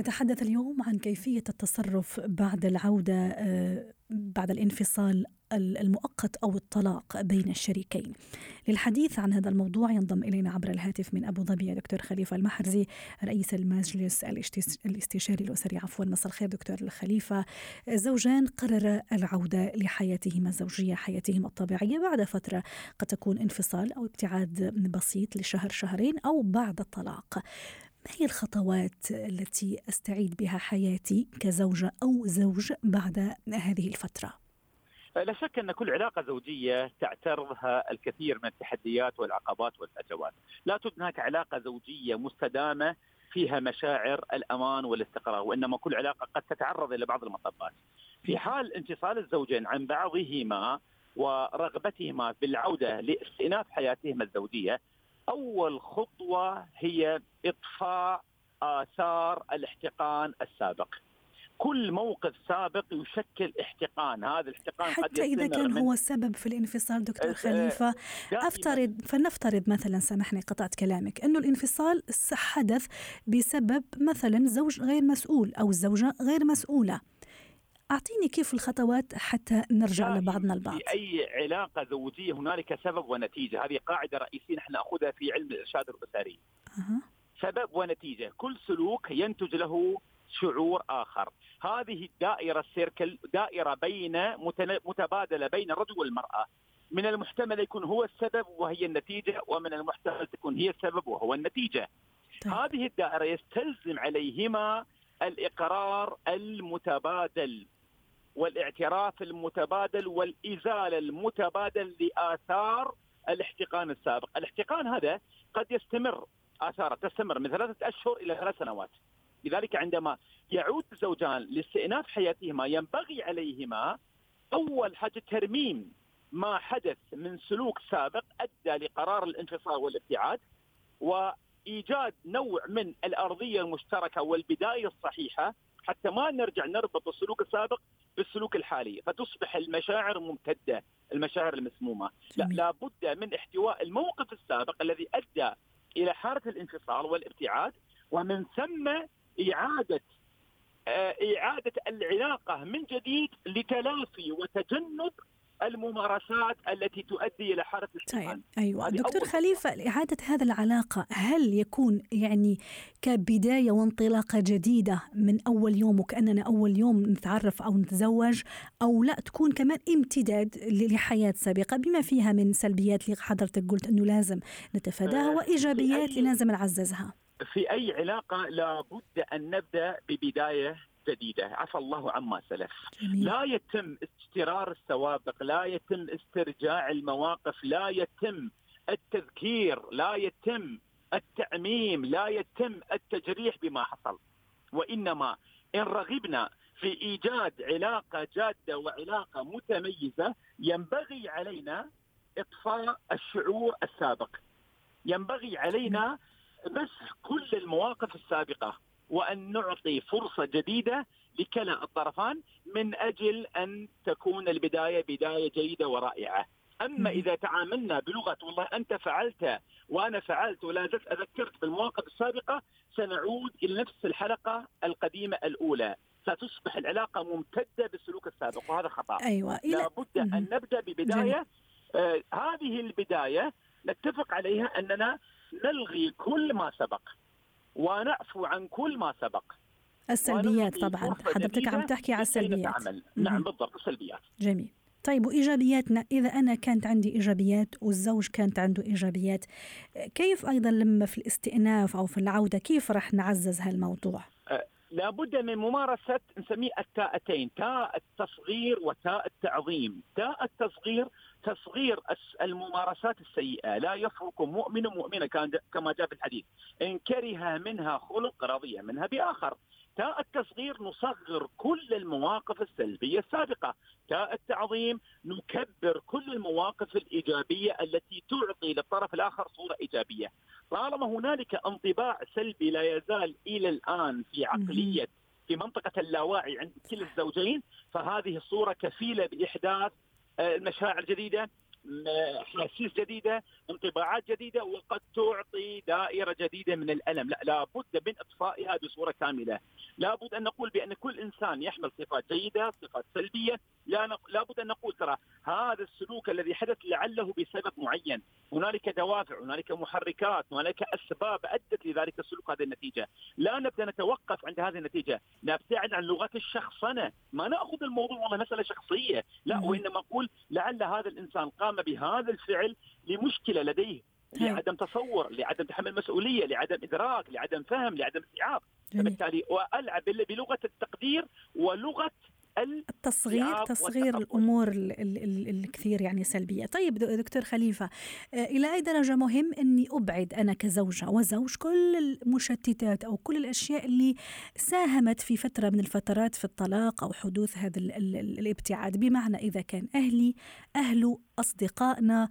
نتحدث اليوم عن كيفية التصرف بعد العودة آه، بعد الانفصال المؤقت أو الطلاق بين الشريكين. للحديث عن هذا الموضوع ينضم إلينا عبر الهاتف من أبو ظبي دكتور خليفة المحرزي رئيس المجلس الاستشاري الأسري عفوا مساء الخير دكتور الخليفة. زوجان قرر العودة لحياتهما الزوجية حياتهما الطبيعية بعد فترة قد تكون انفصال أو ابتعاد بسيط لشهر شهرين أو بعد الطلاق. ما هي الخطوات التي أستعيد بها حياتي كزوجة أو زوج بعد هذه الفترة؟ لا شك أن كل علاقة زوجية تعترضها الكثير من التحديات والعقبات والفجوات، لا هناك علاقة زوجية مستدامة فيها مشاعر الأمان والاستقرار، وإنما كل علاقة قد تتعرض إلى بعض المطبات. في حال انفصال الزوجين عن بعضهما ورغبتهما بالعودة لإستئناف حياتهما الزوجية، أول خطوة هي إطفاء آثار الاحتقان السابق. كل موقف سابق يشكل احتقان. هذا الاحتقان حتى قد إذا كان هو السبب في الانفصال دكتور خليفة أفترض فلنفترض مثلا سامحني قطعت كلامك أنه الانفصال حدث بسبب مثلا زوج غير مسؤول أو الزوجة غير مسؤولة. أعطيني كيف الخطوات حتى نرجع لبعضنا البعض؟ في أي علاقة زوجية هنالك سبب ونتيجة؟ هذه قاعدة رئيسية نحن نأخذها في علم الإرشاد الأسري. أه. سبب ونتيجة كل سلوك ينتج له شعور آخر. هذه الدائرة السيركل دائرة بين متبادلة بين الرجل والمرأة. من المحتمل يكون هو السبب وهي النتيجة ومن المحتمل تكون هي السبب وهو النتيجة. طيب. هذه الدائرة يستلزم عليهما الإقرار المتبادل. والاعتراف المتبادل والإزالة المتبادل لآثار الاحتقان السابق. الاحتقان هذا قد يستمر آثاره تستمر من ثلاثة أشهر إلى ثلاث سنوات. لذلك عندما يعود الزوجان لاستئناف حياتهما ينبغي عليهما أول حاجة ترميم ما حدث من سلوك سابق أدى لقرار الانفصال والابتعاد وإيجاد نوع من الأرضية المشتركة والبداية الصحيحة حتى ما نرجع نربط السلوك السابق بالسلوك الحالي فتصبح المشاعر ممتدة المشاعر المسمومة. لا لابد من احتواء الموقف السابق الذي أدى إلى حالة الانفصال والابتعاد ومن ثم إعادة آه، إعادة العلاقة من جديد لتلافي وتجنب الممارسات التي تؤدي إلى حاله طيب أيوه. دكتور خليفة اعاده هذا العلاقة هل يكون يعني كبداية وانطلاقة جديدة من أول يوم وكأننا أول يوم نتعرف أو نتزوج أو لا تكون كمان امتداد لحياة سابقة بما فيها من سلبيات اللي حضرتك قلت إنه لازم نتفاداها آه، وإيجابيات اللي لازم نعززها؟ في أي علاقة لابد أن نبدأ ببداية جديدة. عفى الله عما سلف. جميل. لا يتم استرار السوابق لا يتم استرجاع المواقف لا يتم التذكير لا يتم التعميم لا يتم التجريح بما حصل. وإنما إن رغبنا في إيجاد علاقة جادة وعلاقة متميزة ينبغي علينا إطفاء الشعور السابق. ينبغي علينا مسح كل المواقف السابقة وأن نعطي فرصة جديدة لكلا الطرفان من أجل أن تكون البداية بداية جيدة ورائعة. أما إذا تعاملنا بلغة والله أنت فعلت وأنا فعلت ولا زلت أذكرت بالمواقف السابقة سنعود إلى نفس الحلقة القديمة الأولى. ستصبح العلاقة ممتدة بالسلوك السابق وهذا خطأ. أيوه لابد أن نبدأ ببداية آه هذه البداية نتفق عليها أننا نلغي كل ما سبق ونعفو عن كل ما سبق السلبيات طبعا. حضرتك عم تحكي على السلبيات. نعم بالضبط السلبيات. جميل. طيب وإيجابياتنا؟ إذا أنا كانت عندي إيجابيات والزوج كانت عنده إيجابيات كيف أيضا لما في الاستئناف أو في العودة كيف رح نعزز هالموضوع؟ أه لابد من ممارسة نسميه التاءتين تاء التصغير وتاء التعظيم. تاء التصغير تصغير الممارسات السيئة. لا يفرق مؤمن مؤمنه كما جاء في الحديث. إن كره منها خلق رضي منها بآخر. تاء التصغير نصغر كل المواقف السلبية السابقة. تاء التعظيم نكبر كل المواقف الإيجابية التي تعطي للطرف الآخر صورة إيجابية. طالما هنالك انطباع سلبي لا يزال إلى الآن في عقلية في منطقة اللاواعي عند كلا الزوجين فهذه الصورة كفيلة بإحداث آه، المشاعر الجديدة احاسيس جديدة، انطباعات جديدة وقد تعطي دائرة جديدة من الألم، لا لابد من إطفائها بصورة كاملة، لابد أن نقول بأن كل إنسان يحمل صفات جيدة، صفات سلبية، لا لابد أن نقول ترى هذا السلوك الذي حدث لعله بسبب معين، هنالك دوافع، هنالك محركات، هنالك أسباب أدت لذلك السلوك هذه النتيجة، لا نبدأ نتوقف عند هذه النتيجة، نبتعد عن لغة الشخصنة، ما نأخذ الموضوع والله مساله شخصية، لا وإنما نقول لعل هذا الإنسان قام بهذا الفعل لمشكلة لديه لعدم تصور لعدم تحمل مسؤولية لعدم إدراك لعدم فهم لعدم استيعاب. فبالتالي والعب بلغة التقدير ولغة التصغير تصغير الأمور الكثير يعني سلبية. طيب دكتور خليفة آه، إلى أي درجة مهم أني أبعد أنا كزوجة وزوج كل المشتتات أو كل الأشياء اللي ساهمت في فترة من الفترات في الطلاق أو حدوث هذا الابتعاد؟ بمعنى إذا كان أهلي اهله أصدقائنا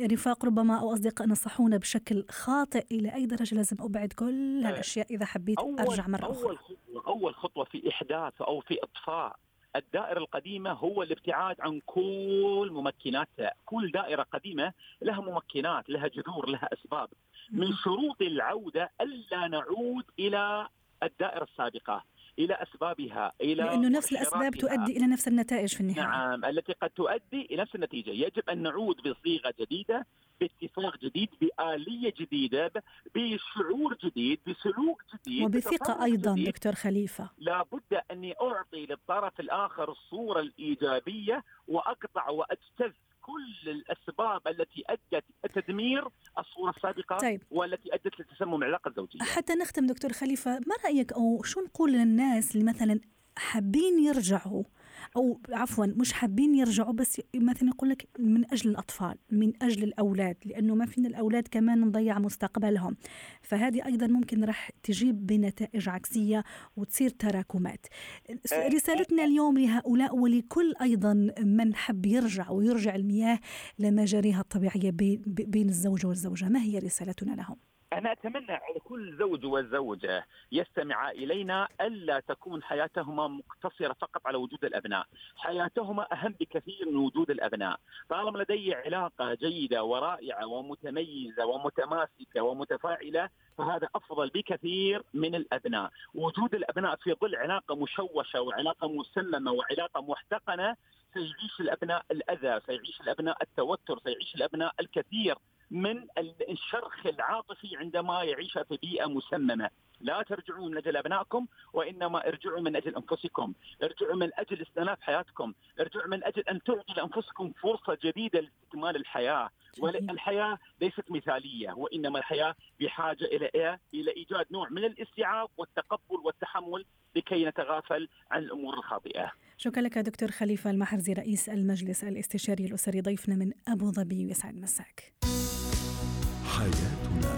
رفاق ربما أو اصدقاء نصحونا بشكل خاطئ إلى أي درجة لازم أبعد كل هالأشياء إذا حبيت أرجع مرة أخرى؟ اول خطوه أول خطوة في إحداث أو في إطفاء. الدائرة القديمة هو الابتعاد عن كل ممكناتها كل دائرة قديمة لها ممكنات لها جذور لها أسباب. من شروط العودة ألا نعود إلى الدائرة السابقة إلى أسبابها إلى لأنه نفس الأسباب تؤدي إلى نفس النتائج في النهاية. نعم التي قد تؤدي إلى نفس النتيجة. يجب أن نعود بصيغة جديدة باتفاق جديد بآلية جديدة بشعور جديد بسلوك جديد وبثقة أيضا جديد. دكتور خليفة لابد أني أعطي للطرف الآخر الصورة الإيجابية وأقطع وأجتث كل الأسباب التي أدت تدمير الصورة السابقة طيب. والتي أدت لتسمم العلاقة الزوجية. حتى نختم دكتور خليفة، ما رأيك أو شو نقول للناس اللي مثلا حابين يرجعوا أو عفوا مش حابين يرجعوا بس مثلا يقول لك من أجل الأطفال من أجل الأولاد لأنه ما فينا الأولاد كمان نضيع مستقبلهم. فهذه أيضا ممكن راح تجيب بنتائج عكسية وتصير تراكمات. أه، رسالتنا اليوم لهؤلاء ولكل أيضا من حب يرجع ويرجع المياه لمجاريها الطبيعية بين الزوج والزوجة. ما هي رسالتنا لهم؟ أنا أتمنى على كل زوج وزوجة يستمع إلينا ألا تكون حياتهما مقتصرة فقط على وجود الأبناء. حياتهما أهم بكثير من وجود الأبناء. طالما لدي علاقة جيدة ورائعة ومتميزة ومتماسكة ومتفاعلة فهذا أفضل بكثير من الأبناء، وجود الأبناء في ظل علاقة مشوشة وعلاقة مسممه وعلاقة محتقنة سيعيش الأبناء الأذى، سيعيش الأبناء التوتر، سيعيش الأبناء الكثير من الشرخ العاطفي عندما يعيش في بيئة مسممة، لا ترجعوا من أجل أبنائكم وإنما ارجعوا من أجل أنفسكم، ارجعوا من أجل استئناف حياتكم، ارجعوا من أجل أن تعطوا لأنفسكم فرصة جديدة لاستكمال الحياة، والحياة ليست مثالية وإنما الحياة بحاجة إلى إيه؟ إلى إيجاد نوع من الاستيعاب والتقبل والتحمل لكي نتغافل عن الأمور الخاطئة. شكرا لك دكتور خليفة المحرزي رئيس المجلس الاستشاري الأسري ضيفنا من أبو ظبي ويسعد مساك. حياتنا